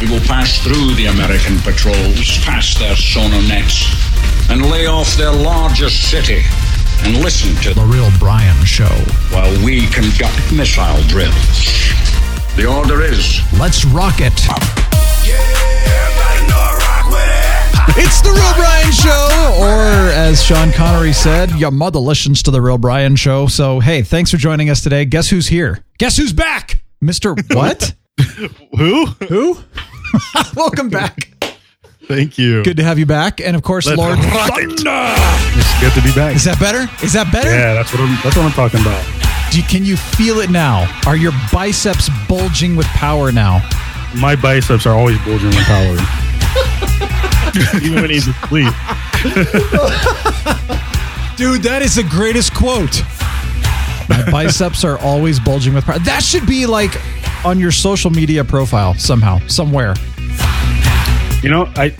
We will pass through the American patrols, past their sonar nets, and lay off their largest city and listen to The Real Brian Show. while we conduct missile drills. The order is Let's rock it. It's the Real Brian Show, or as Sean Connery said, your mother listens to the Real Brian Show. So, hey, thanks for joining us today. Guess who's here? Guess who's back? Mr. What? Who? Who? Welcome back. Thank you. Good to have you back. And of course, Let's Lord. Thunder. It's good to be back. Is that better? Is that better? Yeah, that's what I'm. That's what I'm talking about. Do you- can you feel it now? Are your biceps bulging with power now? My biceps are always bulging with power, even when he's asleep. Dude, that is the greatest quote. My biceps are always bulging with power. That should be like on your social media profile somehow, somewhere. You know, I,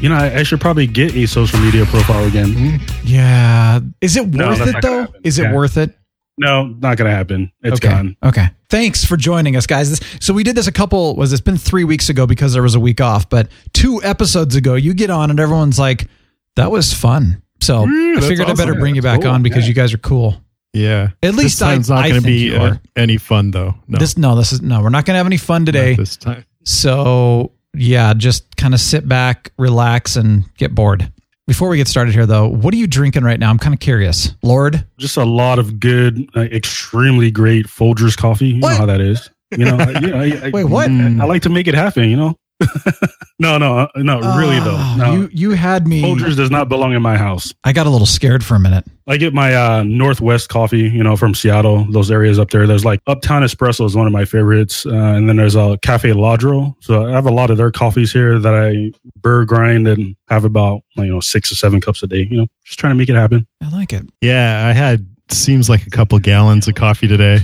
you know, I, I should probably get a social media profile again. Mm-hmm. Yeah. Is it worth that's it though? Is it Yeah. worth it? No, not gonna happen. It's okay. gone. Okay. Thanks for joining us, guys. This, so we did this a couple. Was it's been three weeks ago because there was a week off, but two episodes ago, you get on and everyone's like, "That was fun." So mm, I that's figured I better bring you back cool. on because Yeah. you guys are cool. Yeah. At least this time's I- not going to be uh, any fun though. No. This no, this is no. We're not going to have any fun today. Not this time. So yeah, just kind of sit back, relax, and get bored. Before we get started here, though, what are you drinking right now? I'm kind of curious. Lord, Just a lot of good, uh, extremely great Folgers coffee. You What? know how that is. You know, I, yeah, I, I, Wait, what? I like to make it happen. You know. no, no, uh, no. Really though. Oh, No. you you had me. Folgers does not belong in my house. I got a little scared for a minute. I get my uh, Northwest coffee, you know, from Seattle, those areas up there. There's like Uptown Espresso is one of my favorites. Uh, and then there's a Cafe Ladro. So I have a lot of their coffees here that I burr grind and have about, you know, six or seven cups a day, you know, just trying to make it happen. I like it. Yeah, I had seems like a couple gallons of coffee today.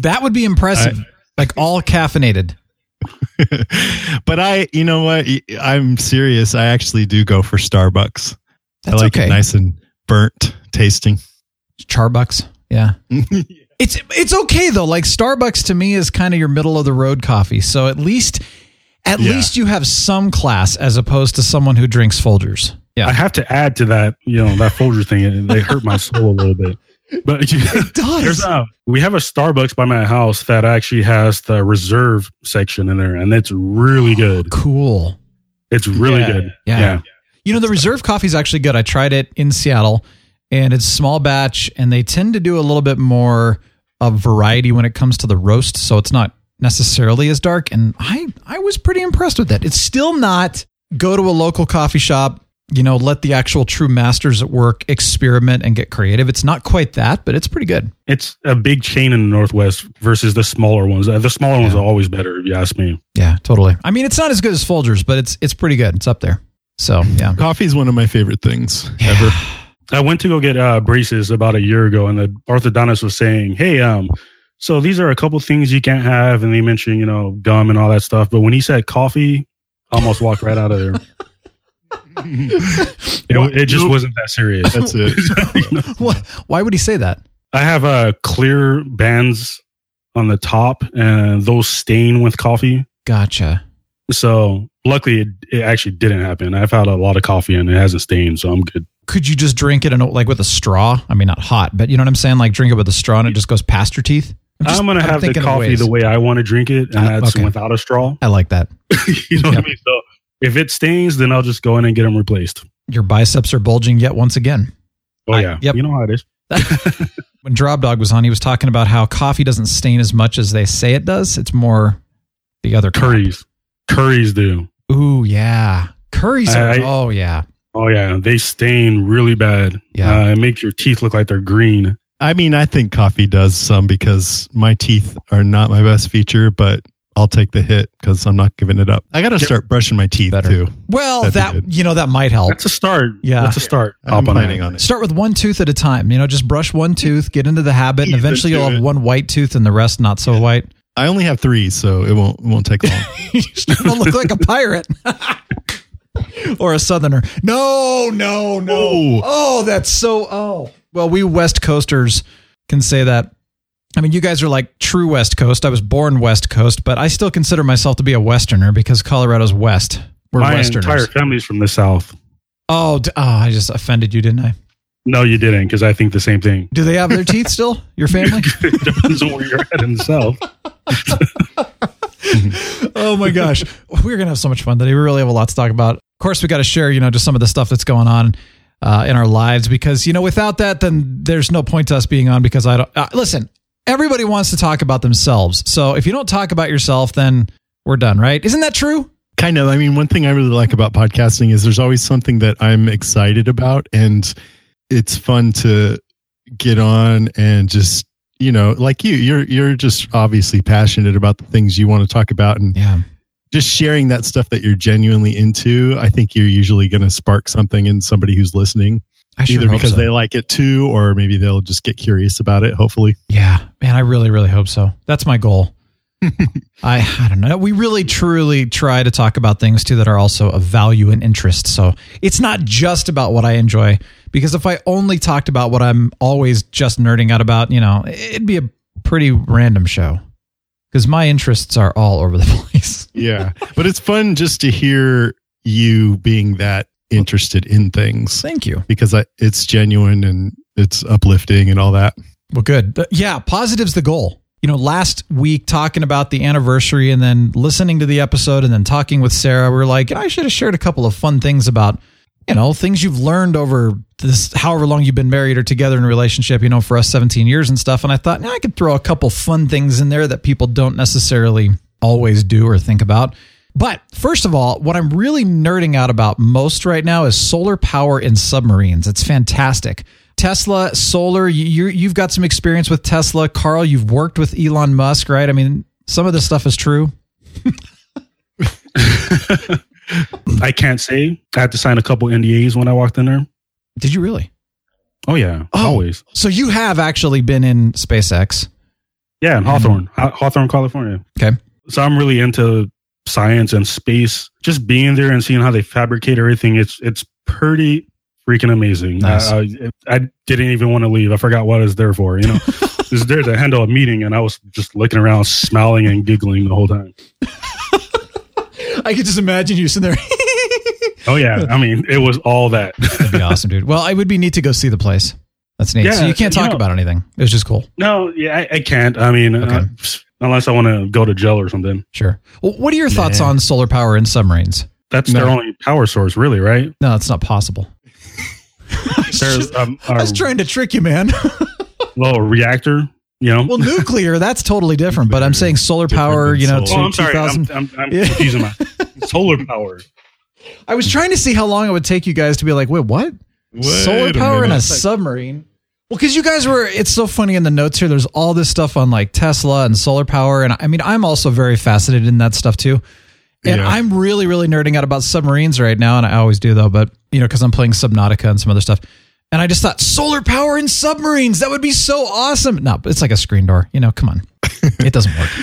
That would be impressive. like all caffeinated. but I, you know what? I'm serious. I actually do go for Starbucks. That's I like okay. it nice and burnt tasting. Charbucks. Yeah. It's it's okay though. Like Starbucks to me is kind of your middle of the road coffee. So at least at Yeah. least you have some class as opposed to someone who drinks Folgers. Yeah. I have to add to that, you know, that Folger thing. It, they hurt my soul a little bit. But it does. There's a, uh, we have a Starbucks by my house that actually has the reserve section in there, and it's really oh, good. cool. It's really Yeah. good. Yeah. yeah. You know, the reserve coffee is actually good. I tried it in Seattle and it's small batch and they tend to do a little bit more of variety when it comes to the roast. So it's not necessarily as dark. And I, I was pretty impressed with that. It's still not go to a local coffee shop, you know, let the actual true masters at work experiment and get creative. It's not quite that, but it's pretty good. It's a big chain in the Northwest versus the smaller ones. Uh, The smaller ones are always better, if you ask me. Yeah, totally. I mean, it's not as good as Folgers, but it's, it's pretty good. It's up there. So yeah. Coffee is one of my favorite things ever. I went to go get uh, braces about a year ago, and the orthodontist was saying, "Hey, um, so these are a couple things you can't have," and they mentioned, you know, gum and all that stuff. But when he said coffee, I almost walked right out of there. It, it just wasn't that serious. That's it. What, why would he say that? I have uh, clear bands on the top, and those stain with coffee. Gotcha. So luckily, it, it actually didn't happen. I've had a lot of coffee, and it hasn't stained, so I'm good. could you just drink it in like with a straw? I mean, not hot, but you know what I'm saying? Like drink it with a straw and it just goes past your teeth. I'm, just- I'm gonna I'm have the coffee the way I want to drink it, and Ah, that's okay. without a straw. I like that. you know what I mean? So if it stains, then I'll just go in and get them replaced. Your biceps are bulging yet once again. Oh I- yeah, yep. you know how it is. When Drop Dog was on, he was talking about how coffee doesn't stain as much as they say it does. It's more the other crap. Curries, curries do. Ooh, yeah. Curries are, I- oh, yeah. Oh yeah, they stain really bad. Yeah. uh, it makes your teeth look like they're green. I mean, I think coffee does some because my teeth are not my best feature, but I'll take the hit because I'm not giving it up. I got to start brushing my teeth Better. too. Well, That'd that you know that might help. That's a start. Yeah. That's a start. I'm Hop on planning that. on it. Start with one tooth at a time. You know, just brush one tooth, get into the habit, and eventually you'll have it. one white tooth and the rest not so white. I only have three, so it won't it won't take long. You're starting to look like a pirate. or a southerner. No, no, no. Oh, that's so oh. Well, we West Coasters can say that. I mean, you guys are like true West Coast. I was born West Coast, but I still consider myself to be a Westerner because Colorado's West. We're Westerners. My Westerners. entire family's from the South. oh, d- oh, I just offended you, didn't I? No, you didn't, because I think the same thing. Do they have their teeth still? Your family? it depends on where you're at in the South. oh my gosh we're gonna have so much fun today we really have a lot to talk about of course we got to share you know just some of the stuff that's going on uh, in our lives because you know without that then there's no point to us being on because i don't uh, listen everybody wants to talk about themselves so if you don't talk about yourself then we're done right isn't that true kind of. I mean, one thing I really like about podcasting is there's always something that I'm excited about, and it's fun to get on and just you know, like you, you're you're just obviously passionate about the things you want to talk about, and yeah just sharing that stuff that you're genuinely into. I think you're usually going to spark something in somebody who's listening, i sure either because so. they like it too, or maybe they'll just get curious about it. Hopefully, yeah man i really really hope so that's my goal I, I don't know. We really truly try to talk about things too that are also of value and interest. So it's not just about what I enjoy. Because if I only talked about what I'm always just nerding out about, you know, it'd be a pretty random show. Because my interests are all over the place. yeah. but it's fun just to hear you being that interested in things. Thank you. because I, it's genuine and it's uplifting and all that. Well, good. Yeah, positive's the goal. You know, last week talking about the anniversary and then listening to the episode and then talking with Sarah, we are like, I should have shared a couple of fun things about, you know, things you've learned over this, however long you've been married or together in a relationship, you know, for us 17 years and stuff. And I thought, now I could throw a couple fun things in there that people don't necessarily always do or think about. But first of all, what I'm really nerding out about most right now is solar power in submarines. It's fantastic. Tesla, solar, you, you've got some experience with Tesla. Carl, you've worked with Elon Musk, right? I mean, some of this stuff is true. I can't say. I had to sign a couple NDAs when I walked in there. Did you really? Oh yeah, Oh. always. So you have actually been in SpaceX. Yeah, in Hawthorne, Haw- Hawthorne, California. Okay. So I'm really into science and space. Just being there and seeing how they fabricate everything, it's it's pretty freaking amazing. Nice. I, I, I didn't even want to leave. I forgot what I was there for. You know, I was there to handle a meeting, and I was just looking around, smiling and giggling the whole time. I could just imagine you sitting there. Oh yeah, I mean, it was all that. That'd be awesome, dude. Well, it would be neat to go see the place. That's neat. Yeah, so you can't you talk know- about anything. It was just cool. no, yeah, I, I can't. I mean, Okay. uh, unless I want to go to jail or something. Sure. Well, what are your thoughts Nah. on solar power in submarines? That's No. their only power source, really, right? No, that's not possible. There's um, I was a trying to trick you, man. little reactor. You know. well, nuclear, that's totally different. But I'm saying solar Different power, than you know, solar. Oh, I'm two- sorry. I'm, 2000 I'm, I'm Yeah. confusing my solar power. I was trying to see how long it would take you guys to be like, wait, what? solar Wait a power in a submarine? Well, because you guys were, it's so funny in the notes here. There's all this stuff on like Tesla and solar power. And I mean, I'm also very fascinated in that stuff too. And Yeah. I'm really, really nerding out about submarines right now. And I always do though, but you know, because I'm playing Subnautica and some other stuff. And I just thought solar power in submarines, that would be so awesome. No, but it's like a screen door. You know, come on. It doesn't work.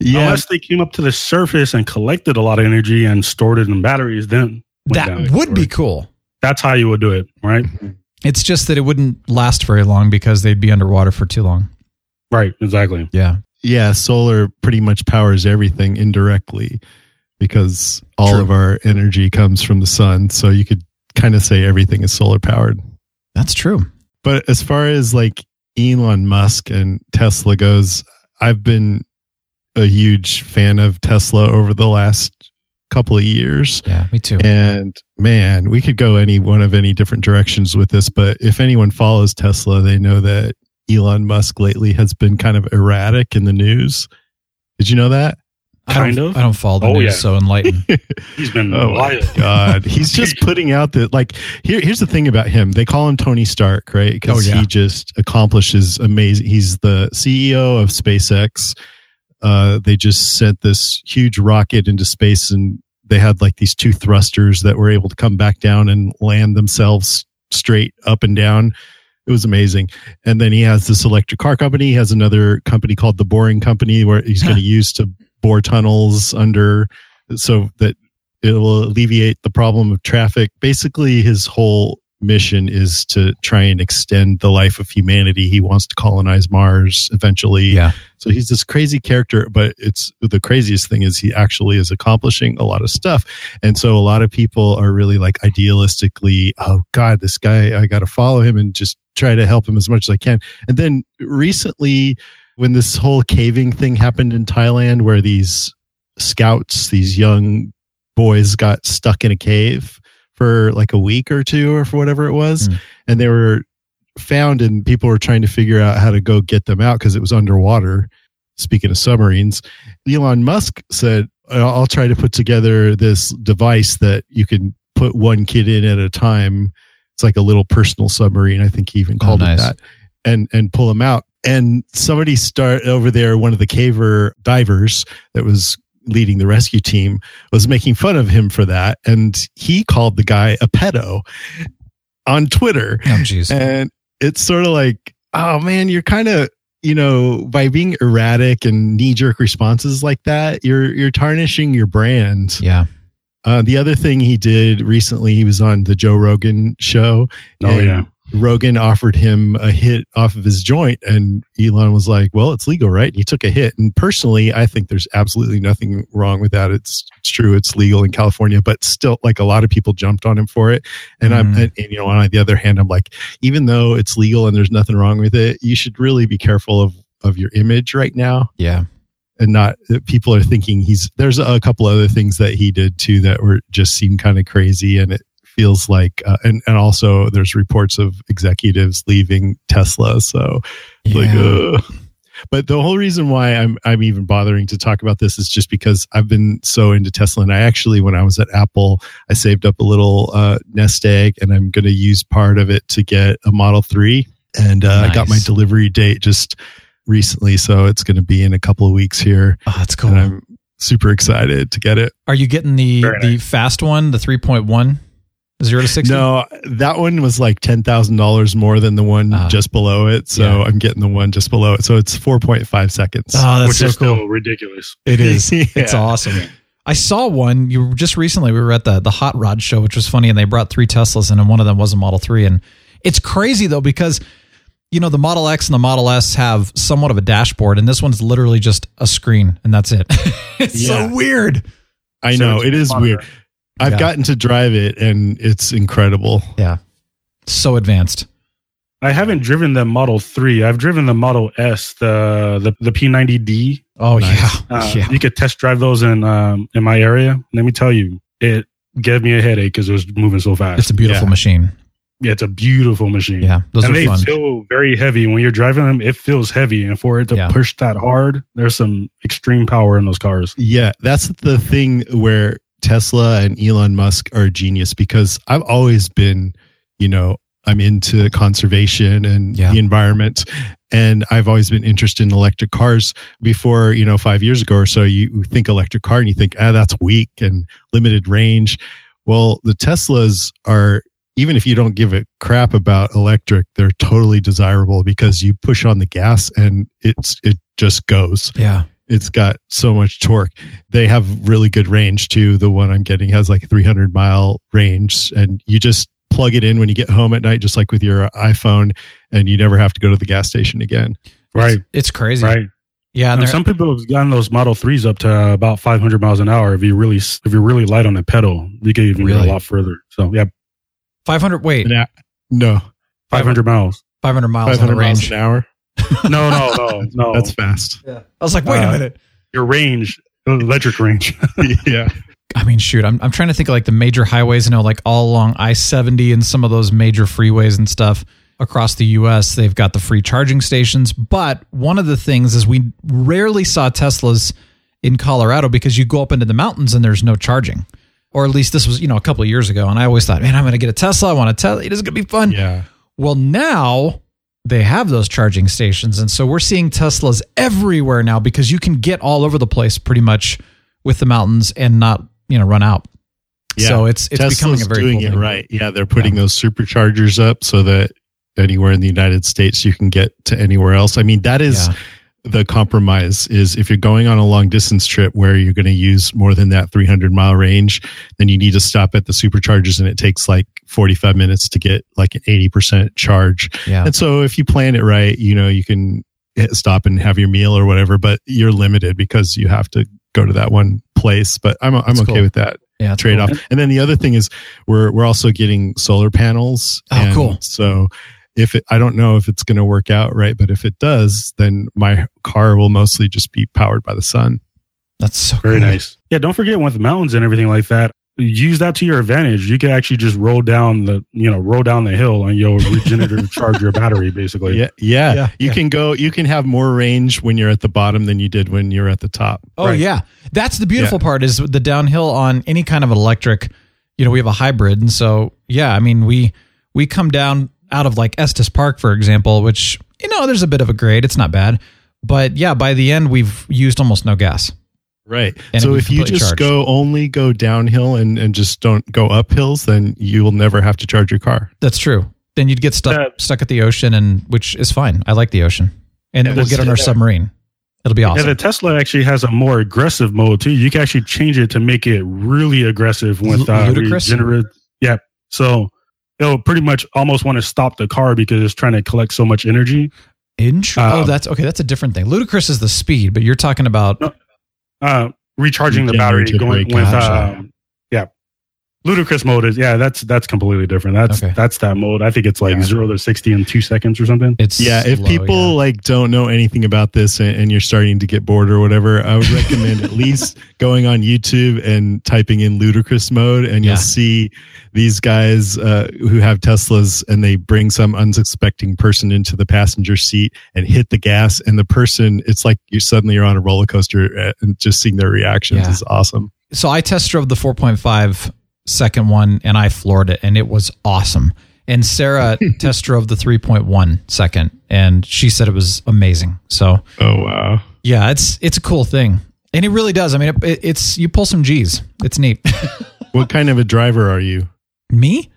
Yeah, Unless they came up to the surface and collected a lot of energy and stored it in batteries, then that would be cool. That's how you would do it, right? Mm-hmm. It's just that it wouldn't last very long because they'd be underwater for too long. Right. Exactly. Yeah. yeah, solar pretty much powers everything indirectly because all True. of our energy comes from the sun. So you could kind of say everything is solar powered. That's true. But as far as like Elon Musk and Tesla goes, I've been a huge fan of Tesla over the last couple of years. Yeah, me too. And man, we could go any one of any different directions with this, but if anyone follows Tesla, they know that Elon Musk lately has been kind of erratic in the news. Did you know that? I don't- Kind of. I don't follow the Oh, news, yeah. so enlightened. He's been Oh my wild. god, he's just putting out the like. Here, here's the thing about him. They call him Tony Stark, right? Because Oh, yeah. he just accomplishes amazing. He's the CEO of SpaceX. Uh, they just sent this huge rocket into space and they had like these two thrusters that were able to come back down and land themselves straight up and down. It was amazing. And then he has this electric car company. He has another company called the Boring Company where he's going to use to bore tunnels under so that it will alleviate the problem of traffic. Basically, his whole mission is to try and extend the life of humanity. He wants to colonize Mars eventually. Yeah. So he's this crazy character, but it's the craziest thing is he actually is accomplishing a lot of stuff. And so a lot of people are really like idealistically, oh God, this guy, I got to follow him and just try to help him as much as I can. And then recently, when this whole caving thing happened in Thailand, where these scouts, these young boys got stuck in a cave for like a week or two or for whatever it was. Mm. And they were found and people were trying to figure out how to go get them out because it was underwater. Speaking of submarines, Elon Musk said, I'll try to put together this device that you can put one kid in at a time. It's like a little personal submarine. I think he even called nice. it that and, and pull them out. And somebody start over there, one of the caver divers that was leading the rescue team was making fun of him for that. And he called the guy a pedo on Twitter. Oh, jeez. And it's sort of like, oh man, you're kind of, you know, by being erratic and knee jerk responses like that, you're you're tarnishing your brand. Yeah. Uh, the other thing he did recently, he was on the Joe Rogan show. Oh, yeah. Rogan offered him a hit off of his joint, and Elon was like, "Well, it's legal, right?" And he took a hit. And personally, I think there's absolutely nothing wrong with that. It's, it's true, it's legal in California, but still, like a lot of people jumped on him for it. And I'm, Mhm. and, and, you know, on the other hand, I'm like, even though it's legal and there's nothing wrong with it, you should really be careful of of your image right now Yeah. and not that people are thinking he's there's a couple other things that he did too that were just seem kind of crazy and it feels like uh, and and also there's reports of executives leaving Tesla so like Yeah. ugh. but the whole reason why I'm I'm even bothering to talk about this is just because I've been so into Tesla and I actually when I was at Apple I saved up a little uh, nest egg and I'm going to use part of it to get a Model 3 and uh, I got my delivery date just recently so it's going to be in a couple of weeks here Oh, that's cool. and I'm super excited to get it. Are you getting the Very the nice. fast one, the 3.1? Zero to 60? No, that one was like ten thousand dollars more than the one Ah. just below it. So Yeah. I'm getting the one just below it. So it's four point five seconds. Oh, that's which so is cool. still ridiculous. It is. It's awesome. I saw one. You were- just recently we were at the the Hot Rod show, which was funny, and they brought three Teslas in, and one of them was a Model Three. And it's crazy though because you know the Model X and the Model S have somewhat of a dashboard, and this one's literally just a screen, and that's it. it's Yeah. so weird. I So know it's it is monitor. weird. I've Yeah. gotten to drive it and it's incredible. Yeah, so advanced. I haven't driven the Model Three. I've driven the Model S, the the, the P90D. Oh Nice. yeah, Uh, yeah. You could test drive those in um, in my area. Let me tell you, it gave me a headache because it was moving so fast. It's a beautiful Yeah. machine. yeah, it's a beautiful machine. Yeah, those and are they fun. feel very heavy when you're driving them. It feels heavy, and for it to Yeah. push that hard, there's some extreme power in those cars. Yeah, that's the thing where Tesla and Elon Musk are a genius because I've always been, you know, I'm into conservation and Yeah. the environment. And I've always been interested in electric cars before, you know, five years ago or so. You think electric car and you think, ah, that's weak and limited range. Well, the Teslas are, even if you don't give a crap about electric, they're totally desirable because you push on the gas and it's, it just goes Yeah, it's got so much torque. They have really good range too. The one I'm getting has like 300 mile range, and you just plug it in when you get home at night, just like with your iPhone, and you never have to go to the gas station again. Right, it's crazy. right. Yeah, and And some people have gotten those Model Threes up to uh, about 500 miles an hour. If you really, if you're really light on the pedal, you can even Really? go a lot further. So yeah, 500. Wait, Yeah. No, 500 miles. 500 miles on 500 the miles an hour. No, no, no, no. That's fast. Yeah. I was like, wait a Uh, minute. your range, electric range. yeah. I mean, shoot, I'm, I'm trying to think of like the major highways, you know, like all along I 70 and some of those major freeways and stuff across the US. They've got the free charging stations. But one of the things is we rarely saw Teslas in Colorado because you go up into the mountains and there's no charging. Or at least this was, you know, a couple of years ago. And I always thought, man, I'm going to get a Tesla. I want a Tesla. It is going to be fun. Yeah. Well, now they have those charging stations. And so we're seeing Teslas everywhere now because you can get all over the place pretty much with the mountains and not, you know, run out. Yeah. So it's it's Tesla's becoming a very doing cool it thing. right. Yeah, they're putting those superchargers up so that anywhere in the United States you can get to anywhere else. I mean, that is Yeah. The compromise is if you're going on a long distance trip where you're going to use more than that 300 mile range, then you need to stop at the superchargers and it takes like 45 minutes to get like an 80% charge. Yeah. And so if you plan it right, you know, you can hit stop and have your meal or whatever, but you're limited because you have to go to that one place. But I'm, I'm That's okay cool. with that Yeah. trade cool. off. And then the other thing is we're we're also getting solar panels. Oh, and cool. So if it, I don't know if it's going to work out right, but if it does, then my car will mostly just be powered by the sun. That's so Very cool. nice. Yeah, don't forget with mountains and everything like that. Use that to your advantage. You can actually just roll down the, you know, roll down the hill and you'll regenerative charge your battery basically. Yeah, yeah. Yeah, you yeah. can go. You can have more range when you're at the bottom than you did when you're at the top. Oh Right. yeah, that's the beautiful Yeah. part is the downhill on any kind of electric. You know, we have a hybrid, and so yeah, I mean we we come down out of like Estes Park, for example, which you know there's a bit of a grade. It's not bad, but yeah, by the end we've used almost no gas. Right. And so if you just charged. go only go downhill and and just don't go up hills, then you will never have to charge your car. That's true. Then you'd get stuck Yeah. stuck at the ocean, and which is fine. I like the ocean, and we'll get on our yeah. submarine. It'll be awesome. Yeah, the Tesla actually has a more aggressive mode too. You can actually change it to make it really aggressive with Lu- uh, regenerative. Yeah, so it'll pretty much almost want to stop the car because it's trying to collect so much energy. Intro- uh, oh, that's okay. That's a different thing. Ludicrous is the speed, but you're talking about No, Uh, recharging the battery going with um, ludicrous mode is yeah that's that's completely different. That's Okay. that's that mode. I think it's like Yeah. zero to sixty in two seconds or something. it's Yeah, if slow, people yeah. like don't know anything about this and, and you're starting to get bored or whatever, I would recommend at least going on YouTube and typing in ludicrous mode, and Yeah. you'll see these guys uh, who have Teslas and they bring some unsuspecting person into the passenger seat and hit the gas, and the person, it's like you suddenly you're on a roller coaster, uh, and just seeing their reactions Yeah. is awesome. so I test drove the 4.5 second one and I floored it and it was awesome. And Sarah test drove the 3.1 second and she said it was amazing. So Oh wow! yeah, it's it's a cool thing. And it really does. I mean, it, it's you pull some G's. It's neat. What kind of a driver are you? Me?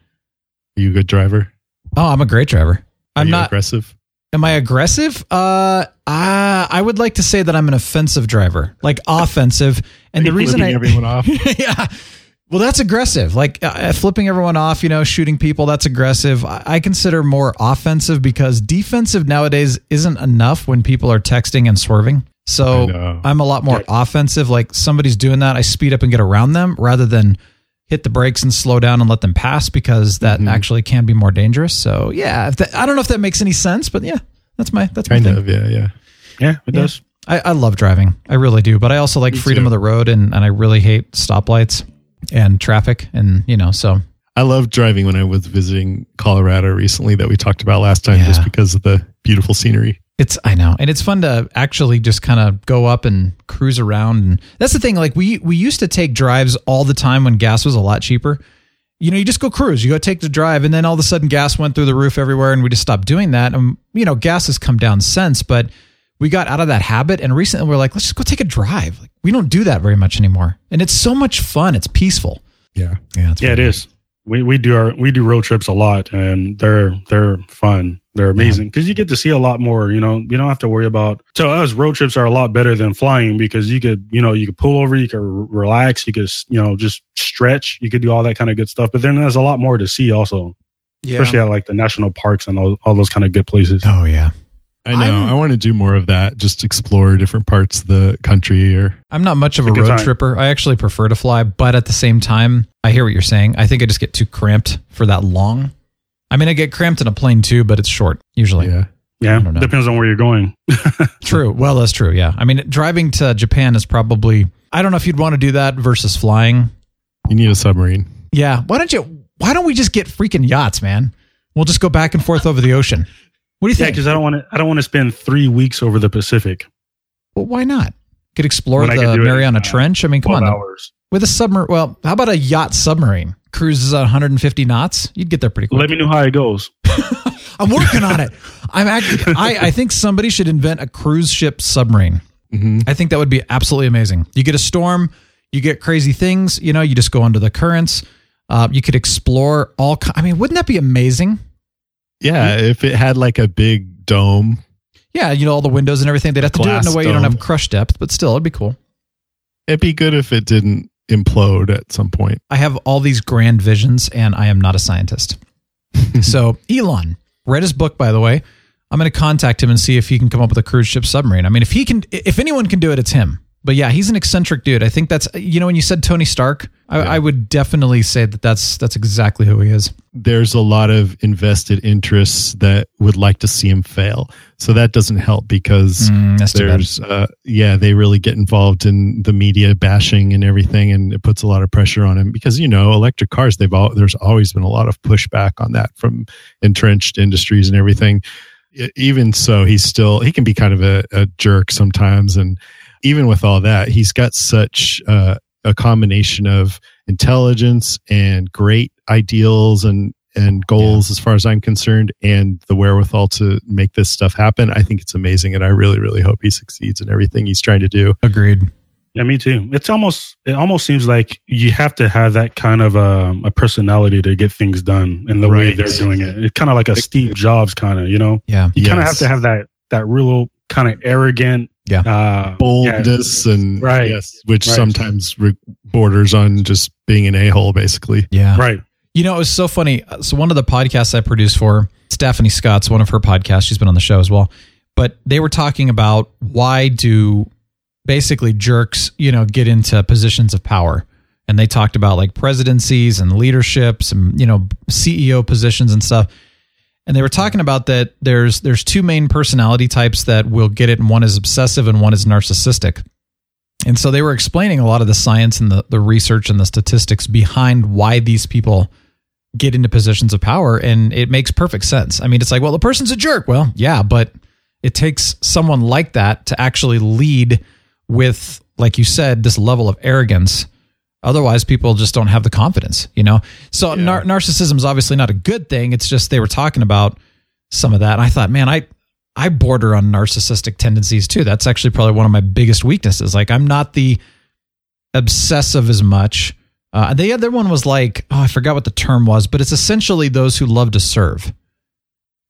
Are you a good driver? Oh, I'm a great driver. Are I'm not. aggressive. Am I aggressive? Uh, uh, I would like to say that I'm an offensive driver, like offensive. And the reason I everyone off. yeah. Well, that's aggressive. Like uh, flipping everyone off, you know, shooting people, that's aggressive. I, I consider more offensive because defensive nowadays isn't enough when people are texting and swerving. So. I'm a lot more offensive. Like somebody's doing that, I speed up and get around them rather than hit the brakes and slow down and let them pass because that Mm-hmm. actually can be more dangerous. So yeah, if that, I don't know if that makes any sense, but yeah, that's my that's my Kind thing. of, yeah, yeah. Yeah, it Yeah. does. I, I love driving. I really do. But I also like Me freedom too. of the road and, and I really hate stoplights and traffic. And, you know, so I loved driving when I was visiting Colorado recently that we talked about last time Yeah. just because of the beautiful scenery. it's, I know. And it's fun to actually just kind of go up and cruise around. And that's the thing. Like we, we used to take drives all the time when gas was a lot cheaper. You know, you just go cruise, you go take the drive, and then all of a sudden gas went through the roof everywhere, and we just stopped doing that. And, you know, gas has come down since, but we got out of that habit. And recently we're like, let's just go take a drive. Like, we don't do that very much anymore. And it's so much fun. It's peaceful. Yeah. Yeah, it's Yeah, it is. We we do our we do road trips a lot, and they're they're fun. They're amazing because you get to see a lot more. You know, you don't have to worry about. To us, road trips are a lot better than flying because you could you know you could pull over, you could r- relax, you could you know just stretch, you could do all that kind of good stuff. But then there's a lot more to see also, especially at like the national parks and all, all those kind of good places. Oh yeah. I know. I'm- i want to do more of that. Just explore different parts of the country or I'm not much of a a road time. tripper. I actually prefer to fly, but at the same time, I hear what you're saying. I think I just get too cramped for that long. I mean, I get cramped in a plane too, but it's short usually. yeah. Yeah, don't know. depends on where you're going. True. Well, that's true. Yeah. I mean, driving to Japan is probably, I don't know if you'd want to do that versus flying. You need a submarine. Yeah. Why don't you, why don't we just get freaking yachts, man? We'll just go back and forth over the ocean. What do you Yeah, think? because I don't want to. I don't want to spend three weeks over the Pacific. well, why not? Could explore When the could do it Mariana uh, Trench. I mean, come on. hours. with a submarine. Well, how about a yacht submarine? Cruises at 150 knots. You'd get there pretty quick. Let me know how it goes. I'm working on it. I'm actually. I, I think somebody should invent a cruise ship submarine. I think that would be absolutely amazing. You get a storm, you get crazy things. You know, you just go under the currents. Uh, you could explore all. I mean, wouldn't that be amazing? Yeah, if it had like a big dome, Yeah, you know all the windows and everything. They'd have to do it in a way you don't dome. have crush depth, but still, it'd be cool. it'd be good if it didn't implode at some point. I have all these grand visions, and I am not a scientist. so Elon read his book, by the way. I'm going to contact him and see if he can come up with a cruise ship submarine. I mean, if he can, if anyone can do it, it's him. But yeah, he's an eccentric dude. I think that's you know when you said Tony Stark, I, I would definitely say that that's that's exactly who he is. There's a lot of invested interests that would like to see him fail. So that doesn't help because Mm, that's too bad. there's, uh, yeah, they really get involved in the media bashing and everything, and it puts a lot of pressure on him because you know electric cars. They've all there's always been a lot of pushback on that from entrenched industries and everything. Even so, he's still he can be kind of a, a jerk sometimes, and even with all that, he's got such uh, a combination of intelligence and great ideals and and goals as far as I'm concerned and the wherewithal to make this stuff happen. I think it's amazing and I really really hope he succeeds in everything he's trying to do. Agreed. Yeah, me too. It's almost it almost seems like you have to have that kind of um, a personality to get things done in the way they're doing it. It's kind of like a Steve Jobs kind of, you know. Yeah. You kind of have to have that that real kind of arrogant, Yeah. uh, yeah, Boldness and Right. yes, which Right. sometimes re- borders on just being an a-hole basically. Yeah. right. You know, it was so funny. So one of the podcasts I produced for Stephanie Scott's one of her podcasts. She's been on the show as well. But they were talking about why do basically jerks, you know, get into positions of power. And they talked about like presidencies and leaderships and, you know, CEO positions and stuff. And they were talking about that there's there's two main personality types that will get it, and one is obsessive and one is narcissistic. And so they were explaining a lot of the science and the, the research and the statistics behind why these people get into positions of power. And it makes perfect sense. I mean, it's like, well, the person's a jerk. Well, yeah, but it takes someone like that to actually lead with, like you said, this level of arrogance. Otherwise, people just don't have the confidence, you know? So nar- narcissism is obviously not a good thing. It's just they were talking about some of that. And I thought, man, I, I border on narcissistic tendencies too. That's actually probably one of my biggest weaknesses. Like I'm not the obsessive as much. Uh, the other one was like, oh, I forgot what the term was, but it's essentially those who love to serve.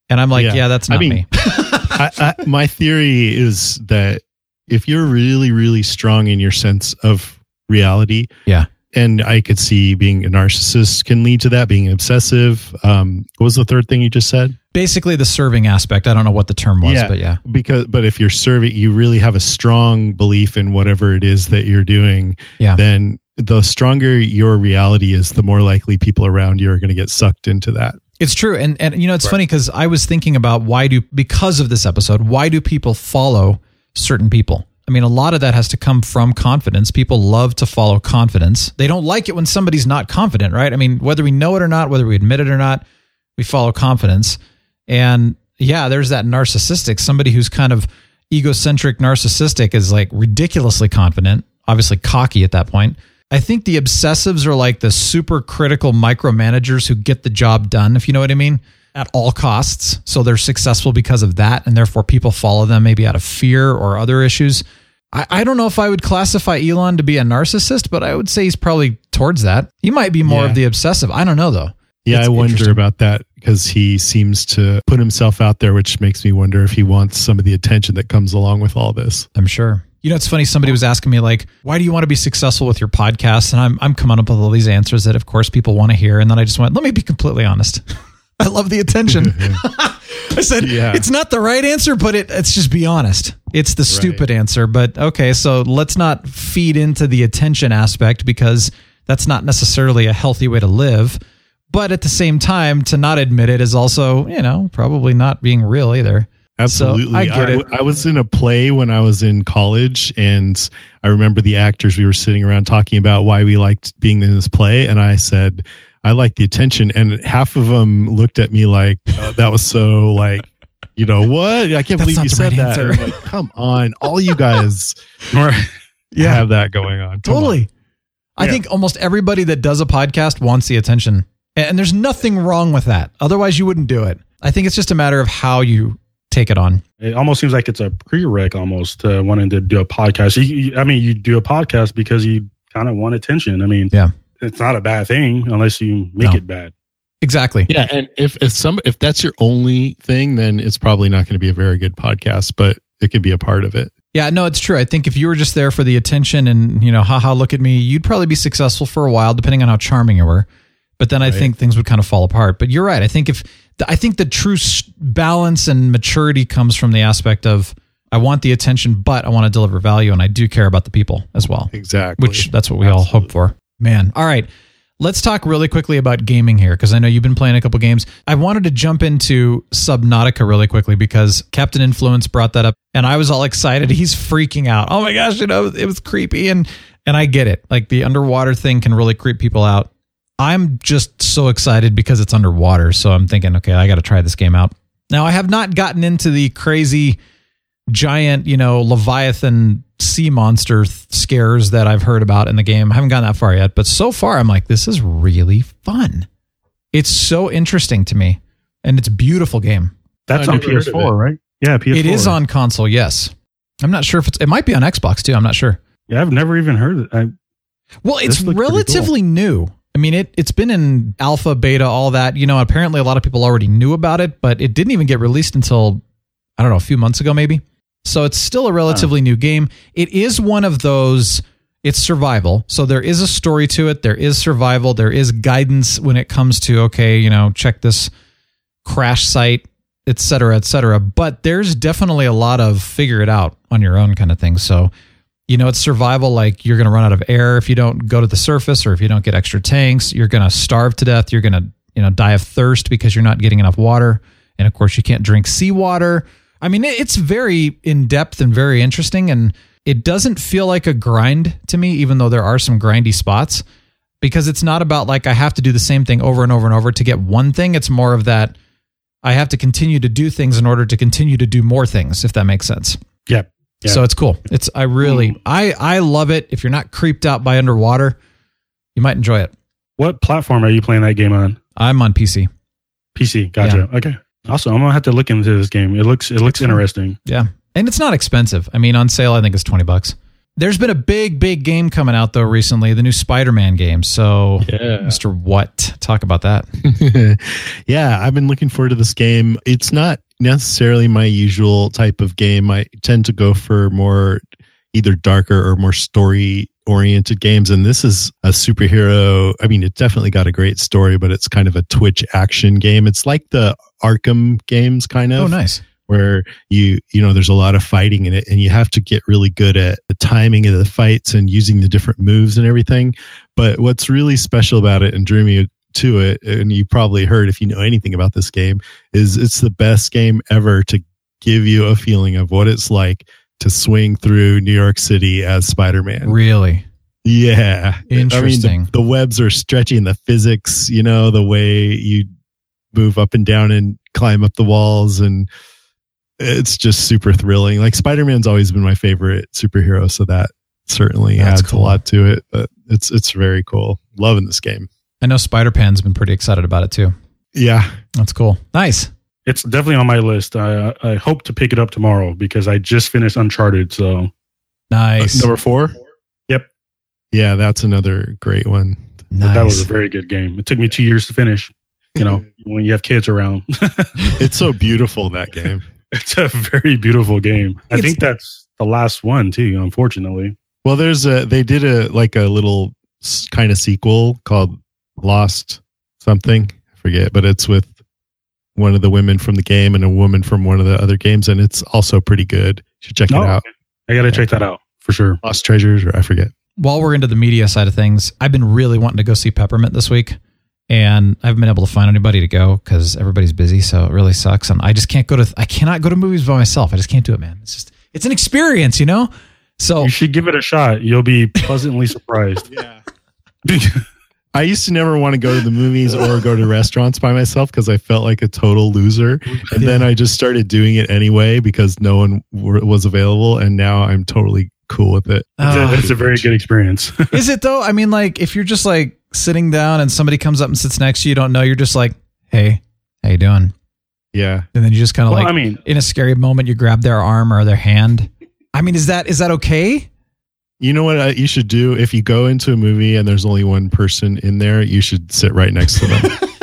And I'm like, yeah, Yeah. that's I not mean- me. I, I, my theory is that if you're really, really strong in your sense of reality, Yeah. and I could see being a narcissist can lead to that, being obsessive. Um, what was the third thing you just said? Basically, the serving aspect. I don't know what the term was, but yeah, because but if you're serving, you really have a strong belief in whatever it is that you're doing. Yeah. Then the stronger your reality is, the more likely people around you are going to get sucked into that. It's true, and and you know it's funny because I was thinking about why do because of this episode why do people follow certain people? I mean, a lot of that has to come from confidence. People love to follow confidence. They don't like it when somebody's not confident, right? I mean, whether we know it or not, whether we admit it or not, we follow confidence. And yeah, there's that narcissistic somebody who's kind of egocentric, narcissistic is like ridiculously confident, obviously cocky at that point. I think the obsessives are like the super critical micromanagers who get the job done, if you know what I mean, at all costs. So they're successful because of that. And therefore people follow them maybe out of fear or other issues. I, I don't know if I would classify Elon to be a narcissist, but I would say he's probably towards that. He might be more Yeah. of the obsessive. I don't know though. Yeah, It's I wonder about that because he seems to put himself out there, which makes me wonder if he wants some of the attention that comes along with all this. I'm sure. You know, it's funny. Somebody was asking me like, "Why do you want to be successful with your podcast?" And I'm I'm coming up with all these answers that, of course, people want to hear. And then I just went, "Let me be completely honest. I love the attention." I said, Yeah. "It's not the right answer, but it, it's just be honest. It's the stupid answer." But okay, so let's not feed into the attention aspect because that's not necessarily a healthy way to live. But at the same time, to not admit it is also, you know, probably not being real either. Absolutely. So I get it. I was in a play when I was in college, and I remember the actors we were sitting around talking about why we liked being in this play. And I said, I like the attention. And half of them looked at me like, oh, that was so like, you know what? I can't That's believe you said right that. answer. And I'm like, come on. All you guys Right. have that going on. Come on. Totally. I Yeah. think almost everybody that does a podcast wants the attention. And there's nothing wrong with that. Otherwise, you wouldn't do it. I think it's just a matter of how you take it on. It almost seems like it's a prereq almost to wanting to do a podcast. You, you- I mean, you do a podcast because you kind of want attention. I mean, Yeah. It's not a bad thing unless you make No. it bad. Exactly. Yeah, and if if some if that's your only thing, then it's probably not going to be a very good podcast, but it can be a part of it. Yeah, no, it's true. I think if you were just there for the attention and, you know, haha, look at me, you'd probably be successful for a while, depending on how charming you were. But then I think things would kind of fall apart. But you're right. I think if, I think the true balance and maturity comes from the aspect of, I want the attention, but I want to deliver value and I do care about the people as well. Exactly. Which that's what we all hope for. Man. All right. Let's talk really quickly about gaming here because I know you've been playing a couple games. I wanted to jump into Subnautica really quickly because Captain Influence brought that up and I was all excited. He's freaking out. Oh my gosh, you know, it was creepy and and I get it. Like the underwater thing can really creep people out. I'm just so excited because it's underwater. So I'm thinking, okay, I got to try this game out. Now, I have not gotten into the crazy giant, you know, Leviathan sea monster th- scares that I've heard about in the game. I haven't gotten that far yet, but so far I'm like, this is really fun. It's so interesting to me, and it's a beautiful game. That's I on never heard of PS4, right? Yeah, PS4. It is on console, yes. I'm not sure if it's. It might be on Xbox too. I'm not sure. Yeah, I've never even heard it. I, Well, it's This looks pretty relatively new. I mean, it it's been in alpha, beta, all that. You know, apparently a lot of people already knew about it, but it didn't even get released until I don't know, a few months ago maybe. So it's still a relatively new game. It is one of those it's survival. So there is a story to it. There is survival. There is guidance when it comes to okay, you know, check this crash site, et cetera, et cetera. But there's definitely a lot of figure it out on your own kind of thing. So you know, it's survival. Like you're going to run out of air if you don't go to the surface, or if you don't get extra tanks. You're going to starve to death. You're going to, you know, die of thirst because you're not getting enough water. And of course, you can't drink seawater. I mean, it's very in depth and very interesting, and it doesn't feel like a grind to me, even though there are some grindy spots. Because it's not about like I have to do the same thing over and over and over to get one thing. It's more of that I have to continue to do things in order to continue to do more things, if that makes sense. yeah, yeah. So it's cool. It's I really mm. I I love it. If you're not creeped out by underwater, you might enjoy it. what platform are you playing that game on? I'm on PC. PC. Gotcha. Okay. Also, I'm gonna have to look into this game. It looks it looks interesting. Yeah. And it's not expensive. I mean, on sale I think it's 20 bucks. There's been a big big game coming out though recently, the new Spider-Man game. So Yeah. Mr. What? Talk about that. yeah, I've been looking forward to this game. It's not necessarily my usual type of game. I tend to go for more either darker or more story oriented games. And this is a superhero. I mean, it definitely got a great story, but it's kind of a Twitch action game. It's like the Arkham games, kind of Oh, nice. where you you know there's a lot of fighting in it and you have to get really good at the timing of the fights and using the different moves and everything but what's really special about it and drew me to it and you probably heard if you know anything about this game is it's the best game ever to give you a feeling of what it's like to swing through New York City as Spider-Man. Really? Yeah. Interesting. I mean, the, the webs are stretching the physics, you know, the way you move up and down and climb up the walls. And it's just super thrilling. Like Spider Man's always been my favorite superhero. So that certainly That's adds cool. a lot to it. But it's, it's very cool. Loving this game. I know Spider-Pan's been pretty excited about it too. Yeah. That's cool. Nice. It's definitely on my list. I I hope to pick it up tomorrow because I just finished Uncharted. So Nice. Number four. Yep. Yeah. That's another great one. nice. that was a very good game. It took me two years to finish. You know, when you have kids around, It's so beautiful, that game. it's a very beautiful game. I It's- think that's the last one too. Unfortunately, Well, there's a they did a like a little kind of sequel called Lost something. I forget, but it's with one of the women from the game and a woman from one of the other games, and it's also pretty good. You should check No, it oh, out. I got to check that out for sure. Lost Treasures, or I forget. while we're into the media side of things, I've been really wanting to go see Peppermint this week, and I haven't been able to find anybody to go because everybody's busy. So it really sucks, and I just can't go to. I cannot go to movies by myself. I just can't do it, man. It's just it's an experience, you know. So You should give it a shot. You'll be pleasantly surprised. Yeah. I used to never want to go to the movies or go to restaurants by myself because I felt like a total loser. And then I just started doing it anyway because no one were, was available. And now I'm totally cool with it. It's, Oh. a, it's a very good experience. Is it though? I mean, like if you're just like sitting down and somebody comes up and sits next to you, you don't know, you're just like, hey, how you doing? Yeah. And then you just kind of Well, like, I mean- in a scary moment, you grab their arm or their hand. I mean, is that is that okay? You know what uh, you should do if you go into a movie and there's only one person in there, you should sit right next to them.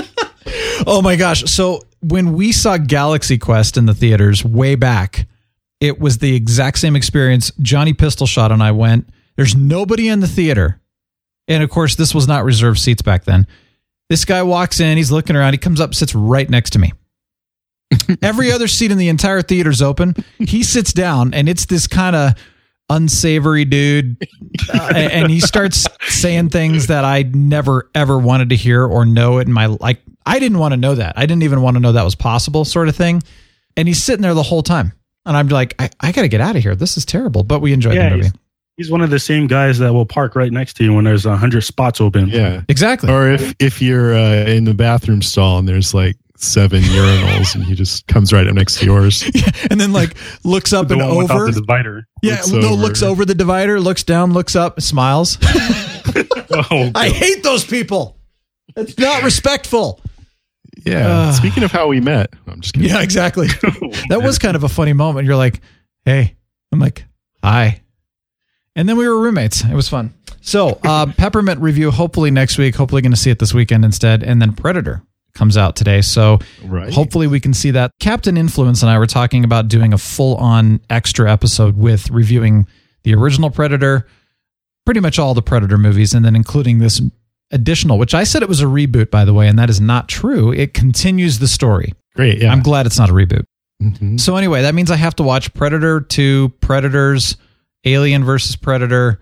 Oh my gosh! So when we saw Galaxy Quest in the theaters way back, it was the exact same experience. Johnny Pistol Shot and I went. There's nobody in the theater, and of course, this was not reserved seats back then. This guy walks in. He's looking around. He comes up, sits right next to me. Every other seat in the entire theater's open. He sits down, and it's this kind of unsavory dude, uh, and and he starts saying things that I never ever wanted to hear or know it in my like. I didn't want to know that. I didn't even want to know that was possible, sort of thing. And he's sitting there the whole time, and I'm like, I, I got to get out of here. This is terrible. But we enjoyed yeah, the movie. he's, he's one of the same guys that will park right next to you when there's a hundred spots open. Yeah. Exactly. Or if if you're uh, in the bathroom stall and there's like seven urinals and he just comes right up next to yours. yeah, and then like looks up The and one over. the divider. yeah, looks no, over. looks over the divider, looks down, looks up, smiles. Oh, I hate those people. It's not respectful. Yeah. Uh, Speaking of how we met, I'm just kidding. Yeah, exactly. that was kind of a funny moment. You're like, hey, I'm like, hi. And then we were roommates. It was fun. So, uh, Peppermint review hopefully next week. Hopefully, going to see it this weekend instead. And then Predator comes out today. So, Right. hopefully, we can see that. Captain Influence and I were talking about doing a full on extra episode with reviewing the original Predator, pretty much all the Predator movies, and then including this additional, which I said it was a reboot, by the way, and that is not true. It continues the story. Great. Yeah. I'm glad it's not a reboot. Mhm. So anyway, that means I have to watch Predator 2, Predators, Alien versus Predator,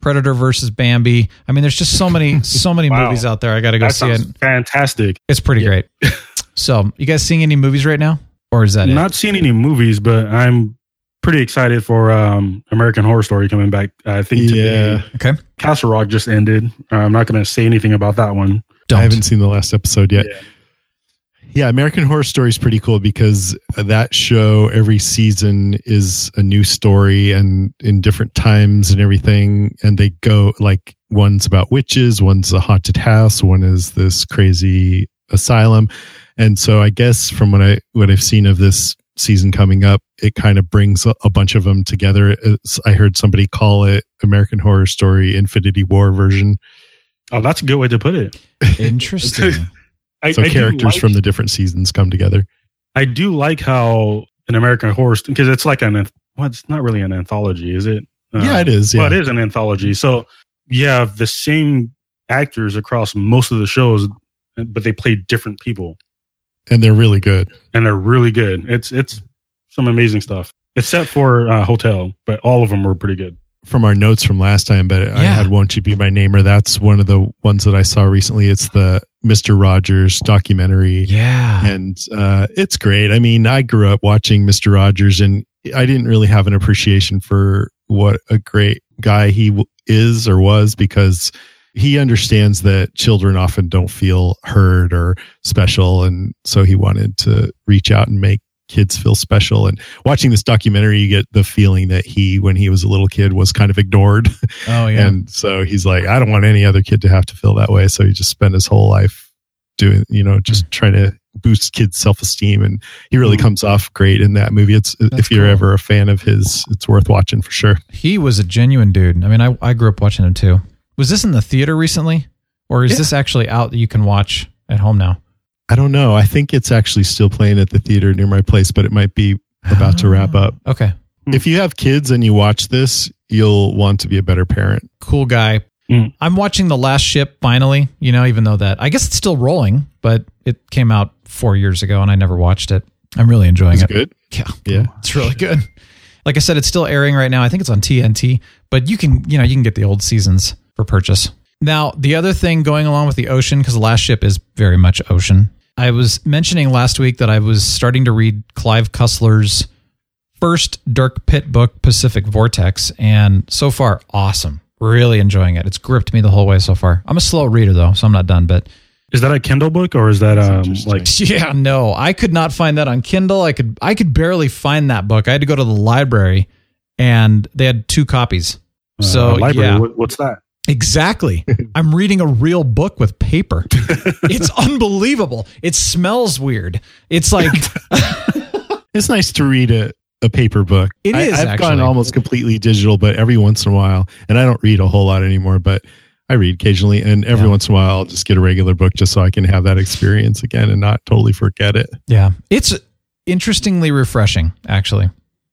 Predator versus Bambi. I mean, there's just so many, so many Wow. movies out there. I got to go that see it. fantastic. It's pretty great. So, you guys seeing any movies right now, or is that it? Not seen any movies, but I'm pretty excited for um, American Horror Story coming back. I think today. Yeah. Okay, Castle Rock just ended. I'm not going to say anything about that one. don't. I haven't seen the last episode yet. Yeah. Yeah, American Horror Story is pretty cool because that show every season is a new story and in different times and everything. And they go like one's about witches, one's a haunted house, one is this crazy asylum. And so I guess from what I what I've seen of this season coming up, it kind of brings a, a bunch of them together. It's, I heard somebody call it American Horror Story Infinity War version. Oh, that's a good way to put it. Interesting. I, So I characters like- from the different seasons come together. I do like how an American Horror because it's like an well, it's not really an anthology, is it? Uh, yeah, it is. Yeah. Well, it is an anthology. So you have the same actors across most of the shows, but they play different people, and they're really good. and they're really good. It's it's some amazing stuff, except for uh, Hotel, but all of them were pretty good. From our notes from last time, but I had Won't You Be My Neighbor. That's one of the ones that I saw recently. It's the Mr. Rogers documentary. yeah. And uh, it's great. I mean, I grew up watching Mr. Rogers and I didn't really have an appreciation for what a great guy he w- is or was because he understands that children often don't feel heard or special. And so he wanted to reach out and make kids feel special. And watching this documentary, you get the feeling that he, when he was a little kid, was kind of ignored. Oh yeah. And so he's like, I don't want any other kid to have to feel that way. So he just spent his whole life doing, you know, just Mm. trying to boost kids' self esteem. And he really Mm. comes off great in that movie. It's That's if you're cool. ever a fan of his, it's worth watching for sure. he was a genuine dude. I mean, I, I grew up watching him too. Was this in the theater recently, or is Yeah. this actually out that you can watch at home now? I don't know. I think it's actually still playing at the theater near my place, but it might be about to wrap up. Okay. Hmm. If you have kids and you watch this, you'll want to be a better parent. cool guy. Mm. I'm watching The Last Ship finally, you know, even though that I guess it's still rolling, but it came out four years ago and I never watched it. I'm really enjoying It's it. good. Yeah. Yeah. It's really good. Like I said, it's still airing right now. I think it's on TNT, but you can, you know, you can get the old seasons for purchase. Now, the other thing going along with the ocean, because The Last Ship is very much ocean. I was mentioning last week that I was starting to read Clive Cussler's first Dirk Pitt book, Pacific Vortex, and so far, awesome. Really enjoying it. It's gripped me the whole way so far. I'm a slow reader though, so I'm not done, but Is that a Kindle book or is that um, like yeah, no, I could not find that on Kindle. I could I could barely find that book. I had to go to the library and they had two copies. Uh, So library. yeah, what's that? Exactly. I'm reading a real book with paper. it's unbelievable. It smells weird. It's like It's nice to read a, a paper book. It is. I, I've gone almost completely digital, but every once in a while, and I don't read a whole lot anymore, but I read occasionally. And every Yeah. once in a while, I'll just get a regular book just so I can have that experience again and not totally forget it. yeah, it's interestingly refreshing actually.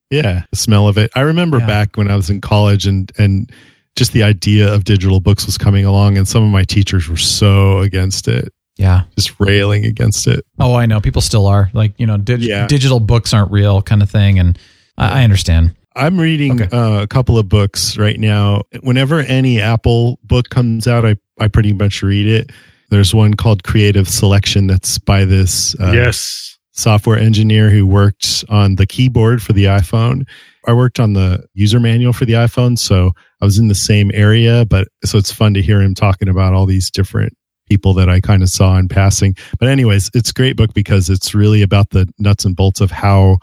Yeah, the smell of it. I remember Yeah. back when I was in college and and just the idea of digital books was coming along, and some of my teachers were so against it, Yeah. just railing against it. Oh, I know. People still are like you know, dig- Yeah. digital books aren't real kind of thing, and I, I understand. I'm reading Okay. uh, a couple of books right now. Whenever any Apple book comes out, I, I pretty much read it. There's one called Creative Selection that's by this uh, yes. software engineer who worked on the keyboard for the iPhone. I worked on the user manual for the iPhone, so I was in the same area, but so it's fun to hear him talking about all these different people that I kind of saw in passing. But anyways, it's a great book because it's really about the nuts and bolts of how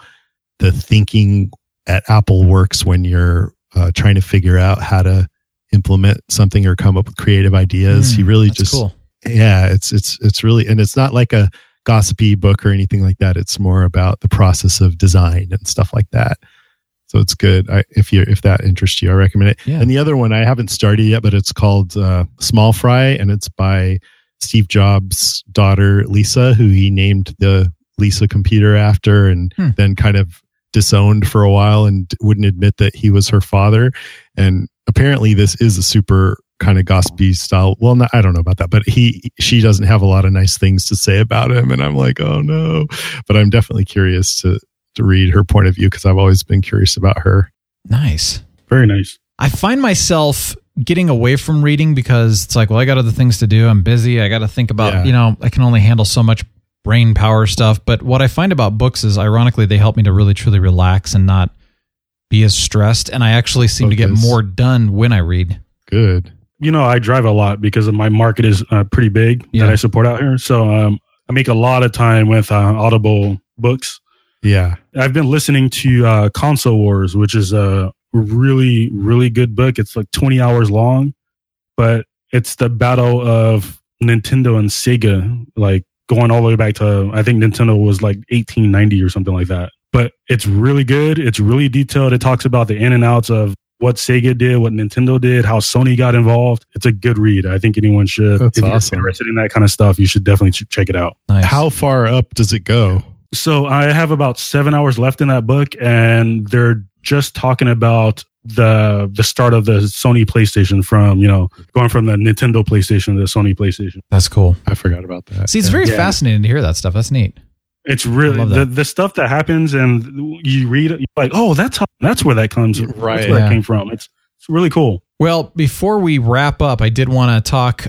the thinking at Apple works when you're uh, trying to figure out how to implement something or come up with creative ideas. Mm, he really just cool. yeah, it's it's it's really and it's not like a gossipy book or anything like that. It's more about the process of design and stuff like that. So it's good. I, if you if that interests you, I recommend it. Yeah. And the other one I haven't started yet, but it's called uh, Small Fry, and it's by Steve Jobs' daughter Lisa, who he named the Lisa computer after, and Hmm. then kind of disowned for a while and wouldn't admit that he was her father. And apparently, this is a super kind of gossipy style. Well, not, I don't know about that, but he she doesn't have a lot of nice things to say about him, and I'm like, oh no. But I'm definitely curious to to read her point of view because I've always been curious about her. Nice. Very nice. I find myself getting away from reading because it's like, well, I got other things to do. I'm busy. I got to think about, Yeah. you know, I can only handle so much brain power stuff. But what I find about books is, ironically, they help me to really truly relax and not be as stressed. And I actually seem to get more done when I read. Good. You know, I drive a lot because of my market is uh, pretty big Yeah. that I support out here. So um, I make a lot of time with uh, Audible books. Yeah. I've been listening to uh, Console Wars, which is a really, really good book. It's like 20 hours long, but it's the battle of Nintendo and Sega, like going all the way back to, I think Nintendo was like 1890 or something like that. But it's really good. It's really detailed. It talks about the in and outs of what Sega did, what Nintendo did, how Sony got involved. It's a good read. I think anyone should. That's if you're awesome. interested in that kind of stuff, you should definitely check it out. Nice. How far up does it go? So I have about seven hours left in that book, and they're just talking about the the start of the Sony PlayStation from you know going from the Nintendo PlayStation to the Sony PlayStation. That's cool. I forgot about that. See, it's very Yeah. fascinating to hear that stuff. That's neat. It's really the, the stuff that happens, and you read it, you're like, oh, that's how that's where that comes Right. That's where Yeah. it came from. It's it's really cool. Well, before we wrap up, I did want to talk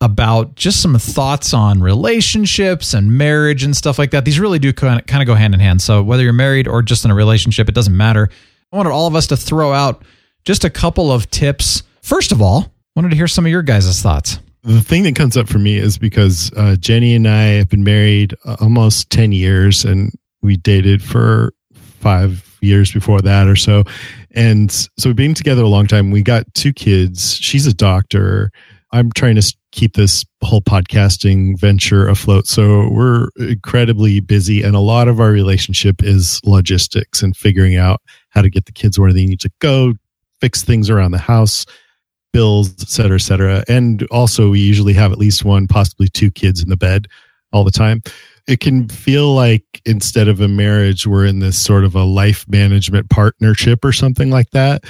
about just some thoughts on relationships and marriage and stuff like that. These really do kind of, kind of go hand in hand. So whether you're married or just in a relationship, it doesn't matter. I wanted all of us to throw out just a couple of tips. First of all, I wanted to hear some of your guys' thoughts. the thing that comes up for me is because uh, Jenny and I have been married uh, almost 10 years and we dated for five years before that or so. And so we've been together a long time. We got two kids. She's a doctor. I'm trying to keep this whole podcasting venture afloat. So we're incredibly busy. And a lot of our relationship is logistics and figuring out how to get the kids where they need to go, fix things around the house bills, et cetera, et cetera. And also, we usually have at least one, possibly two kids in the bed all the time. It can feel like instead of a marriage, we're in this sort of a life management partnership or something like that.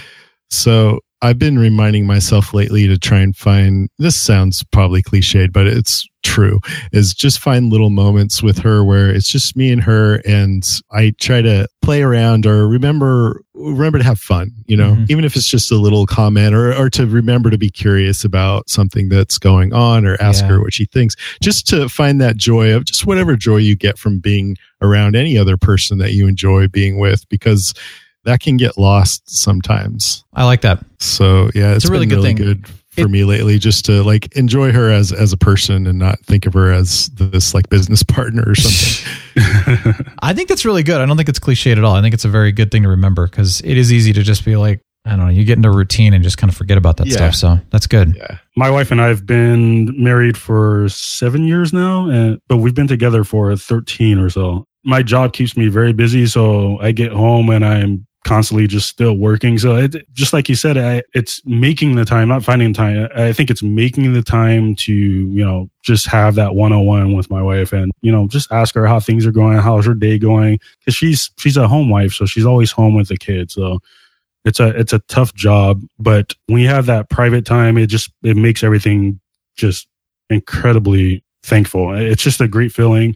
So I've been reminding myself lately to try and find this sounds probably cliched, but it's true is just find little moments with her where it's just me and her and I try to play around or remember remember to have fun, you know, Mhm. even if it's just a little comment or or to remember to be curious about something that's going on or ask Yeah. her what she thinks. Just to find that joy of just whatever joy you get from being around any other person that you enjoy being with because that can get lost sometimes. I like that. So yeah, It's it's, a really been good really thing. good for It- me lately, just to like enjoy her as as a person and not think of her as this like business partner or something. I think that's really good. I don't think it's cliched at all. I think it's a very good thing to remember because it is easy to just be like, I don't know, you get into a routine and just kind of forget about that Yeah. stuff. So that's good. yeah. My wife and I have been married for seven years now, and but we've been together for 13 or so. My job keeps me very busy, so I get home and I'm constantly just still working. So it, just like you said, I, it's making the time, not finding time. I think it's making the time to, you know, just have that one on one with my wife and, you know, just ask her how things are going, how's her day going. Cause she's, she's a home wife. So she's always home with the kids. So it's a, it's a tough job, but when you have that private time, it just, it makes everything just incredibly thankful. It's just a great feeling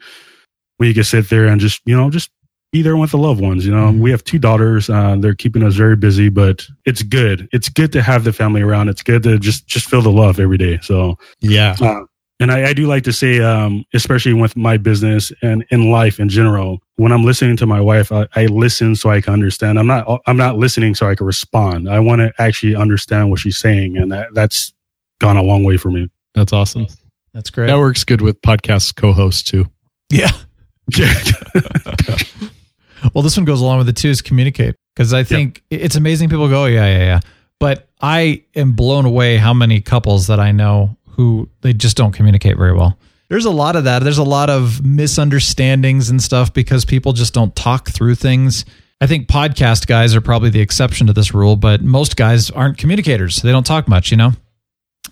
when you can sit there and just, you know, just be there with the loved ones. You know, Mhm. we have two daughters. Uh, they're keeping us very busy, but it's good. It's good to have the family around. It's good to just, just feel the love every day. So, Yeah. uh, and I, I do like to say, um, especially with my business and in life in general, when I'm listening to my wife, I, I listen so I can understand. I'm not, I'm not listening so I can respond. I want to actually understand what she's saying, and that, that's gone a long way for me. That's awesome. That's great. That works good with podcast co-hosts too. Yeah. yeah. Well, this one goes along with it too is communicate because I think it's amazing people go, oh, yeah, yeah, yeah. But I am blown away how many couples that I know who they just don't communicate very well. There's a lot of that. There's a lot of misunderstandings and stuff because people just don't talk through things. I think podcast guys are probably the exception to this rule, but most guys aren't communicators. They don't talk much, you know?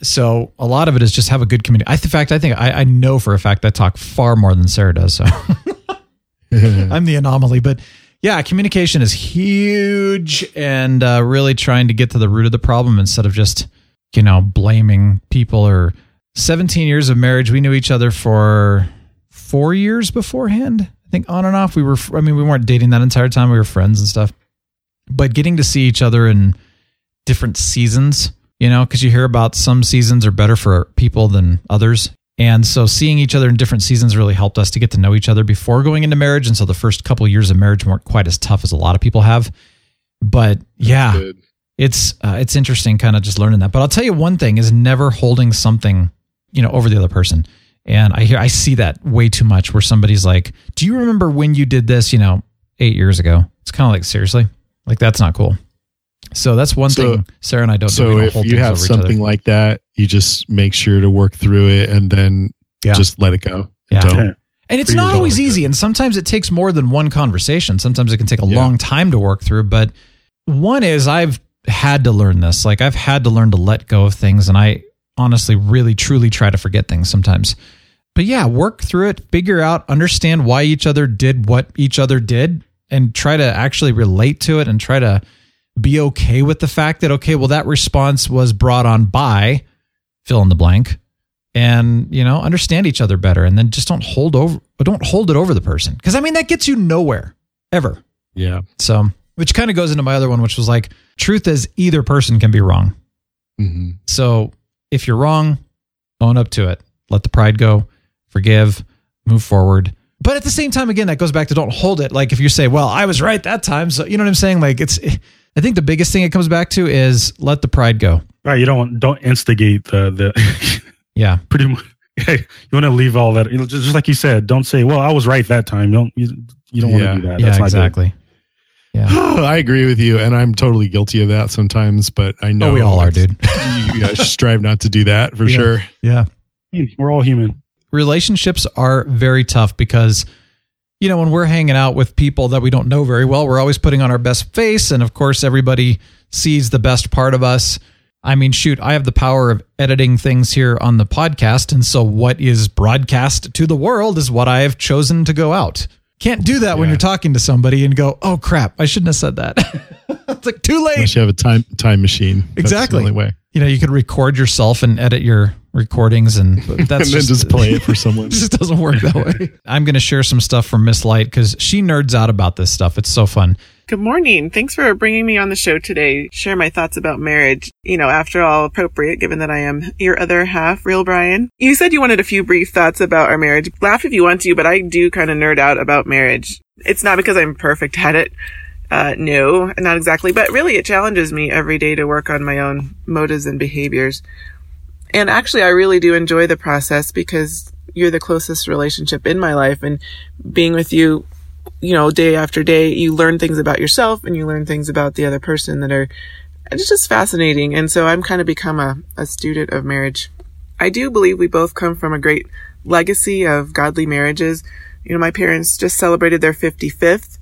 So a lot of it is just have a good community. I, in fact, I think I, I know for a fact I talk far more than Sarah does. So I'm the anomaly, but yeah, communication is huge and uh, really trying to get to the root of the problem instead of just, you know, blaming people or 17 years of marriage. We knew each other for four years beforehand. I think on and off. We were, I mean, we weren't dating that entire time. We were friends and stuff, but getting to see each other in different seasons, you know, because you hear about some seasons are better for people than others. And so seeing each other in different seasons really helped us to get to know each other before going into marriage. And so the first couple of years of marriage weren't quite as tough as a lot of people have. But yeah, Good. it's uh, it's interesting kind of just learning that. But I'll tell you one thing is never holding something, you know, over the other person. And I hear I see that way too much where somebody's like, "Do you remember when you did this, you know, 8 years ago?" It's kind of like seriously? Like that's not cool. So that's one So- thing Sarah and I don't do. So don't if you have over each other. something like that, you just make sure to work through it and then Yeah. just let it go. Yeah. Don't- Yeah. And it's not always easy. And sometimes it takes more than one conversation. Sometimes it can take a Yeah. long time to work through. But one is I've had to learn this. Like I've had to learn to let go of things. And I honestly, really, truly try to forget things sometimes. But yeah, work through it, figure out, understand why each other did what each other did, and try to actually relate to it and try to be okay with the fact that, okay, well, that response was brought on by fill in the blank and you know understand each other better and then just don't hold over don't hold it over the person. Because i mean that gets you nowhere ever. Yeah. so which kind of goes into my other one which was like truth is either person can be wrong. Hmm so if you're wrong own up to it. Let the pride go. Forgive. Move forward. But at the same time again that goes back to don't hold it. Like if you say well i was right that time so you know what i'm saying? Like it's i think the biggest thing it comes back to is let the pride go Right. You don't, don't instigate the, the, yeah pretty much. you want to leave all that, you know, just, just like you said. Don't say, "Well, I was right that time." You don't. You, you don't want to do that. yeah That's not good. exactly yeah I agree with you, and I'm totally guilty of that sometimes. But I oh, know oh we all are it's- dude you guys strive not to do that for Yeah. sure. yeah We're all human. relationships are very tough because you know when we're hanging out with people that we don't know very well we're always putting on our best face and of course everybody sees the best part of us. I mean shoot i have the power of editing things here on the podcast and so what is broadcast to the world is what i have chosen to go out can't do that when you're talking to somebody and go oh crap i shouldn't have said that it's like too late Unless you have a time time machine. Exactly. the only way. you know you could record yourself and edit your recordings and that's and then just play it for someone. It just doesn't work that way. I'm going to share some stuff from Miss Light because she nerds out about this stuff. It's so fun. Good morning. Thanks for bringing me on the show today. Share my thoughts about marriage. You know, after all, appropriate given that I am your other half, real Brian. You said you wanted a few brief thoughts about our marriage. Laugh if you want to, but I do kind of nerd out about marriage. It's not because I'm perfect at it. Uh, no, not exactly, but really it challenges me every day to work on my own motives and behaviors. And actually, I really do enjoy the process because you're the closest relationship in my life and being with you, you know, day after day, you learn things about yourself and you learn things about the other person that are it's just fascinating. And so I'm kind of become a, a student of marriage. I do believe we both come from a great legacy of godly marriages. You know, my parents just celebrated their 55th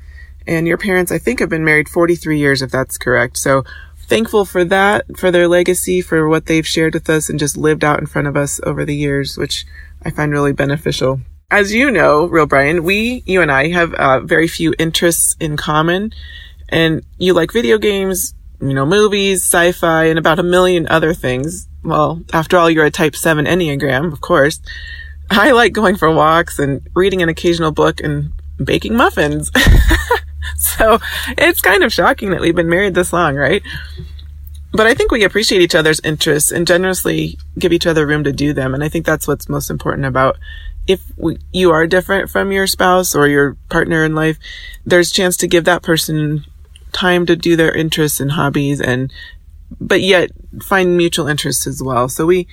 and your parents, I think, have been married 43 years, if that's correct. So thankful for that, for their legacy, for what they've shared with us and just lived out in front of us over the years, which I find really beneficial. As you know, Real Brian, we, you and I have uh, very few interests in common. And you like video games, you know, movies, sci-fi, and about a million other things. Well, after all, you're a type 7 Enneagram, of course. I like going for walks and reading an occasional book and baking muffins. so it's kind of shocking that we've been married this long, right? But I think we appreciate each other's interests and generously give each other room to do them. And I think that's what's most important about if you are different from your spouse or your partner in life, there's chance to give that person time to do their interests and hobbies and, but yet find mutual interests as well. So we,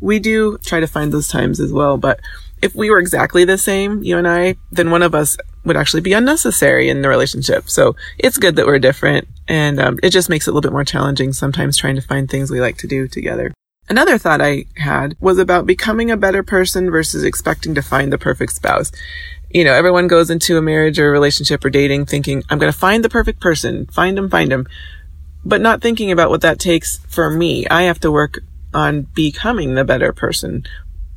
we do try to find those times as well. But if we were exactly the same, you and I, then one of us would actually be unnecessary in the relationship. So it's good that we're different. And um, it just makes it a little bit more challenging sometimes trying to find things we like to do together. Another thought I had was about becoming a better person versus expecting to find the perfect spouse. You know, everyone goes into a marriage or a relationship or dating thinking, I'm going to find the perfect person, find him, find him, but not thinking about what that takes for me. I have to work on becoming the better person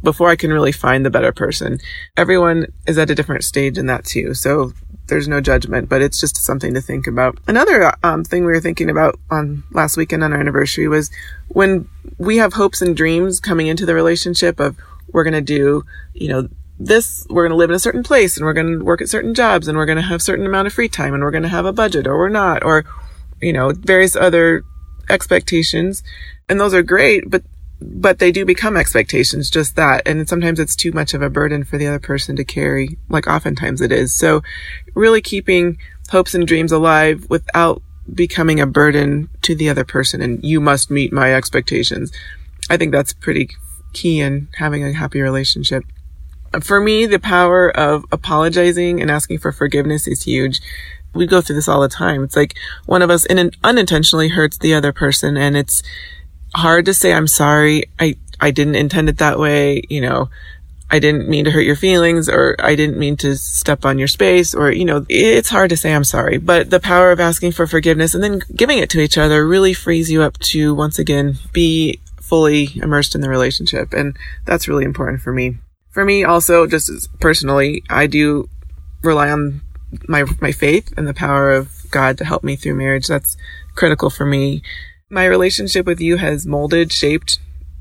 before I can really find the better person. Everyone is at a different stage in that too. So there's no judgment, but it's just something to think about. Another um, thing we were thinking about on last weekend on our anniversary was when we have hopes and dreams coming into the relationship of we're going to do, you know, this, we're going to live in a certain place and we're going to work at certain jobs and we're going to have certain amount of free time and we're going to have a budget or we're not, or, you know, various other expectations. And those are great, but but they do become expectations, just that. And sometimes it's too much of a burden for the other person to carry, like oftentimes it is. So really keeping hopes and dreams alive without becoming a burden to the other person and you must meet my expectations. I think that's pretty key in having a happy relationship. For me, the power of apologizing and asking for forgiveness is huge. We go through this all the time. It's like one of us in unintentionally hurts the other person and it's, hard to say I'm sorry. I, I didn't intend it that way. You know, I didn't mean to hurt your feelings or I didn't mean to step on your space or, you know, it's hard to say I'm sorry, but the power of asking for forgiveness and then giving it to each other really frees you up to once again be fully immersed in the relationship. And that's really important for me. For me also, just personally, I do rely on my, my faith and the power of God to help me through marriage. That's critical for me my relationship with you has molded, shaped,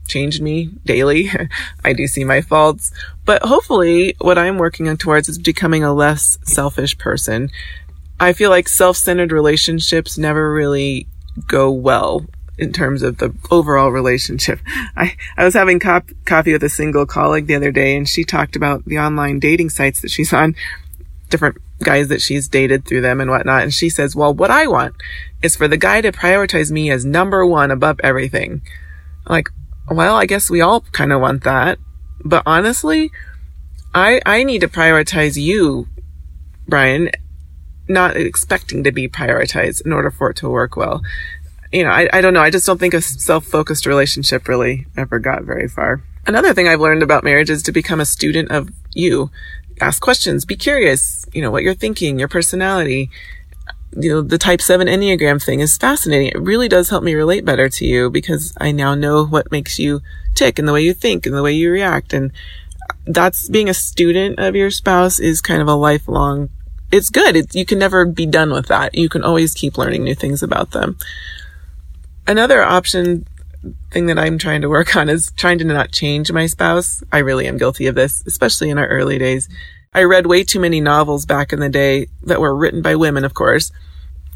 changed me daily. I do see my faults, but hopefully what I'm working on towards is becoming a less selfish person. I feel like self-centered relationships never really go well in terms of the overall relationship. I, I was having cop- coffee with a single colleague the other day and she talked about the online dating sites that she's on, different guys that she's dated through them and whatnot. And she says, well, what I want is for the guy to prioritize me as number one above everything. Like, well, I guess we all kind of want that. But honestly, I, I need to prioritize you, Brian, not expecting to be prioritized in order for it to work well. You know, I, I don't know. I just don't think a self-focused relationship really ever got very far. Another thing I've learned about marriage is to become a student of you. Ask questions, be curious, you know, what you're thinking, your personality, you know, the type 7 Enneagram thing is fascinating. It really does help me relate better to you because I now know what makes you tick and the way you think and the way you react. And that's being a student of your spouse is kind of a lifelong, it's good. It, you can never be done with that. You can always keep learning new things about them. Another option thing that I'm trying to work on is trying to not change my spouse. I really am guilty of this, especially in our early days. I read way too many novels back in the day that were written by women, of course,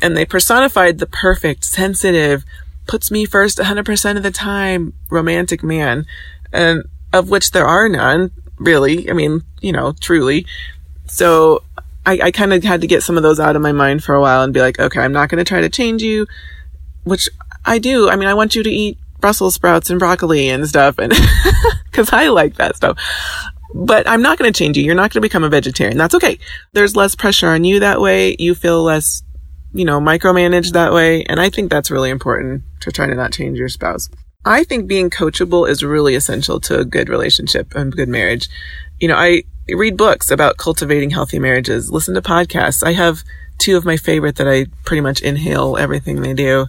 and they personified the perfect, sensitive, puts me first 100% of the time romantic man, and of which there are none, really. I mean, you know, truly. So I, I kind of had to get some of those out of my mind for a while and be like, okay, I'm not going to try to change you, which I do. I mean, I want you to eat Brussels sprouts and broccoli and stuff. And cause I like that stuff. But I'm not going to change you. You're not going to become a vegetarian. That's okay. There's less pressure on you that way. You feel less, you know, micromanaged that way. And I think that's really important to try to not change your spouse. I think being coachable is really essential to a good relationship and good marriage. You know, I read books about cultivating healthy marriages, listen to podcasts. I have two of my favorite that I pretty much inhale everything they do.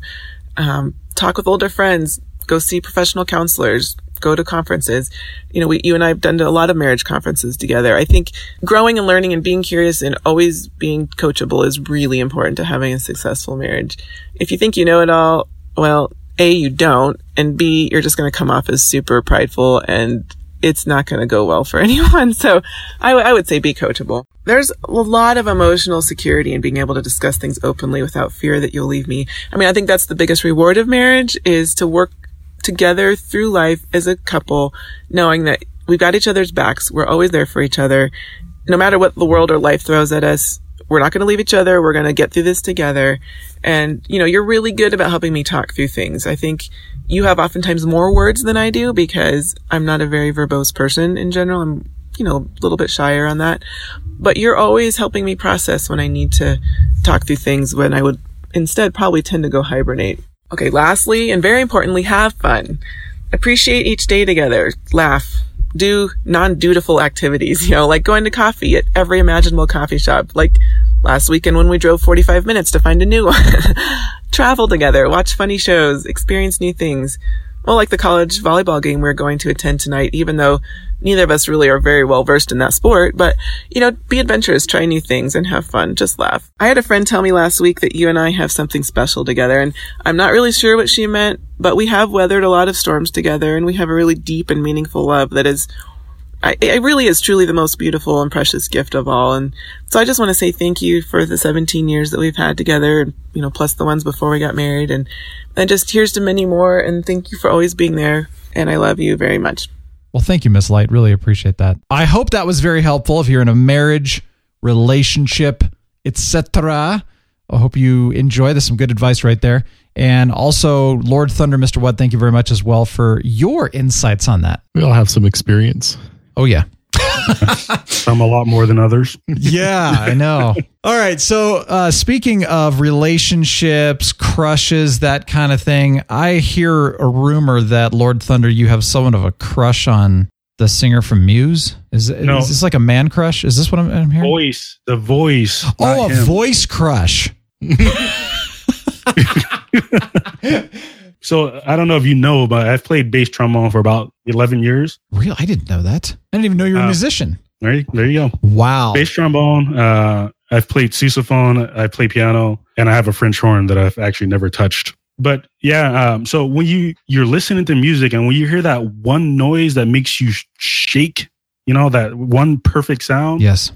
Um, talk with older friends, go see professional counselors, go to conferences. You know, we, you and I have done a lot of marriage conferences together. I think growing and learning and being curious and always being coachable is really important to having a successful marriage. If you think you know it all, well, A, you don't, and B, you're just going to come off as super prideful and it's not going to go well for anyone. So I, w- I would say be coachable. There's a lot of emotional security in being able to discuss things openly without fear that you'll leave me. I mean, I think that's the biggest reward of marriage is to work together through life as a couple, knowing that we've got each other's backs. We're always there for each other. No matter what the world or life throws at us, we're not going to leave each other. We're going to get through this together. And, you know, you're really good about helping me talk through things. I think you have oftentimes more words than I do because I'm not a very verbose person in general. I'm, you know, a little bit shyer on that. But you're always helping me process when I need to talk through things when I would instead probably tend to go hibernate. Okay, lastly, and very importantly, have fun. Appreciate each day together. Laugh. Do non-dutiful activities, you know, like going to coffee at every imaginable coffee shop. Like last weekend when we drove 45 minutes to find a new one. Travel together, watch funny shows, experience new things. Well, like the college volleyball game we're going to attend tonight, even though neither of us really are very well versed in that sport, but you know, be adventurous, try new things and have fun. Just laugh. I had a friend tell me last week that you and I have something special together and I'm not really sure what she meant, but we have weathered a lot of storms together and we have a really deep and meaningful love that is I, it really is truly the most beautiful and precious gift of all. And so I just want to say thank you for the 17 years that we've had together, you know, plus the ones before we got married. And, and just here's to many more. And thank you for always being there. And I love you very much. Well, thank you, Miss Light. Really appreciate that. I hope that was very helpful. If you're in a marriage, relationship, etc., I hope you enjoy. There's some good advice right there. And also, Lord Thunder, Mr. What, thank you very much as well for your insights on that. We all have some experience. Oh, yeah. Some a lot more than others. yeah, I know. All right. So, uh, speaking of relationships, crushes, that kind of thing, I hear a rumor that Lord Thunder, you have somewhat of a crush on the singer from Muse. Is, No. is this like a man crush? Is this what I'm, I'm hearing? Voice, the voice. oh, a him. voice crush. So I don't know if you know, but I've played bass trombone for about 11 years. Real? I didn't know that. I didn't even know you were a Uh, musician. There, there you go. Wow. Bass trombone. Uh, I've played sousaphone. I play piano, and I have a French horn that I've actually never touched. But yeah, um, so when you you're listening to music and when you hear that one noise that makes you shake, you know that one perfect sound. Yes.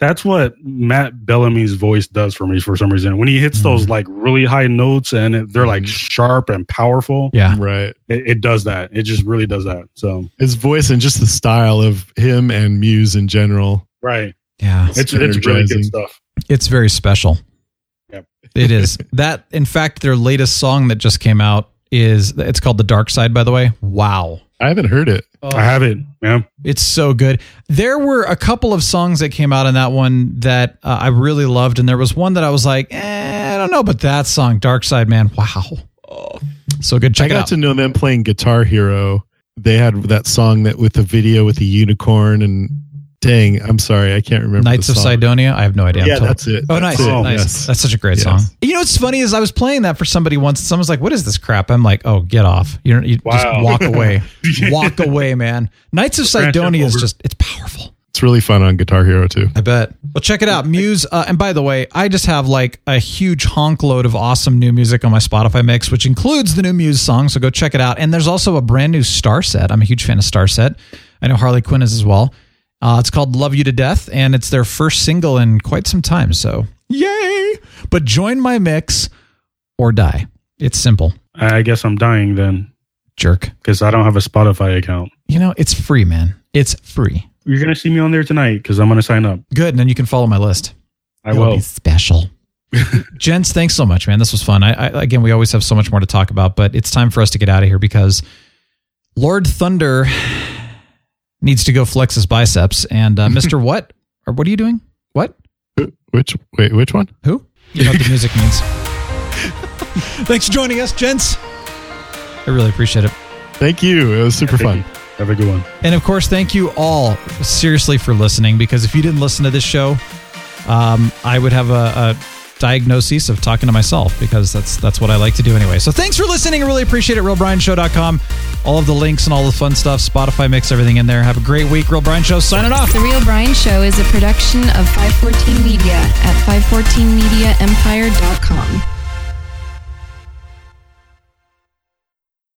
That's what Matt Bellamy's voice does for me for some reason. When he hits those mm-hmm. like really high notes and it, they're like mm-hmm. sharp and powerful, Yeah. Right. it, it does that. It just really does that. So His voice and just the style of him and Muse in general. right, Yeah. it's it's really good stuff. It's very special. Yep. It is. that in fact their latest song that just came out is it's called The Dark Side by the way. Wow. I haven't heard it. I haven't. man. It's so good. There were a couple of songs that came out in that one that uh, I really loved and there was one that I was like, eh, I don't know but that song Dark Side man. Wow. Oh, so good. Check I it got to know them playing Guitar Hero. They had that song that with the video with the unicorn and dang, I'm sorry, I can't remember. Knights the of song. Cydonia. I have no idea. I'm Yeah, that's it. Oh, That's nice. it. nice. Yes. That's such a great Yes. song. You know what's funny is I was playing that for somebody once. And someone's like, "What is this crap?" I'm like, "Oh, get off! You don't. You Wow. just walk away. walk away, man." Knights of Branch Cydonia is just it's powerful. It's really fun on Guitar Hero too. I bet. Well, check it out, Muse. Uh, and by the way, I just have like a huge honk load of awesome new music on my Spotify mix, which includes the new Muse song. So go check it out. And there's also a brand new Starset. I'm a huge fan of Starset. I know Harley Quinn is as well. Uh, it's called "Love You to Death," and it's their first single in quite some time. So yay! But join my mix or die. It's simple, I guess I'm dying then jerk. because I don't have a Spotify account. You know it's free, man. It's free. You're gonna see me on there tonight because I'm gonna sign up. Good, and then you can follow my list. I It'll will. be special. Gents, thanks so much, man. This was fun. I, I again, we always have so much more to talk about, but it's time for us to get out of here because Lord Thunder needs to go flex his biceps, and uh, Mister What or what are you doing? What? Which wait, which one? Who? You know what the music means. Thanks for joining us, gents. I really appreciate it. Thank you. It was super fun. Have a good one. And of course, thank you all seriously for listening because if you didn't listen to this show, um, I would have a, a diagnosis of talking to myself because that's that's what I like to do anyway. So thanks for listening. I really appreciate it. RealBrianShow.com. All of the links and all the fun stuff, Spotify mix, everything in there. Have a great week. Real Brian Show signing off. The Real Brian Show is a production of 514 Media at 514mediaempire.com.